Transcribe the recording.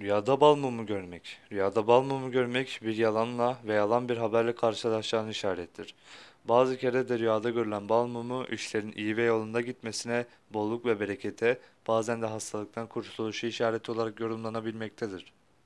Rüyada bal mumu görmek. Rüyada bal mumu görmek bir yalanla ve yalan bir haberle karşılaşacağını işarettir. Bazı kere de rüyada görülen bal mumu işlerin iyi ve yolunda gitmesine, bolluk ve berekete, bazen de hastalıktan kurtuluşu işareti olarak yorumlanabilmektedir.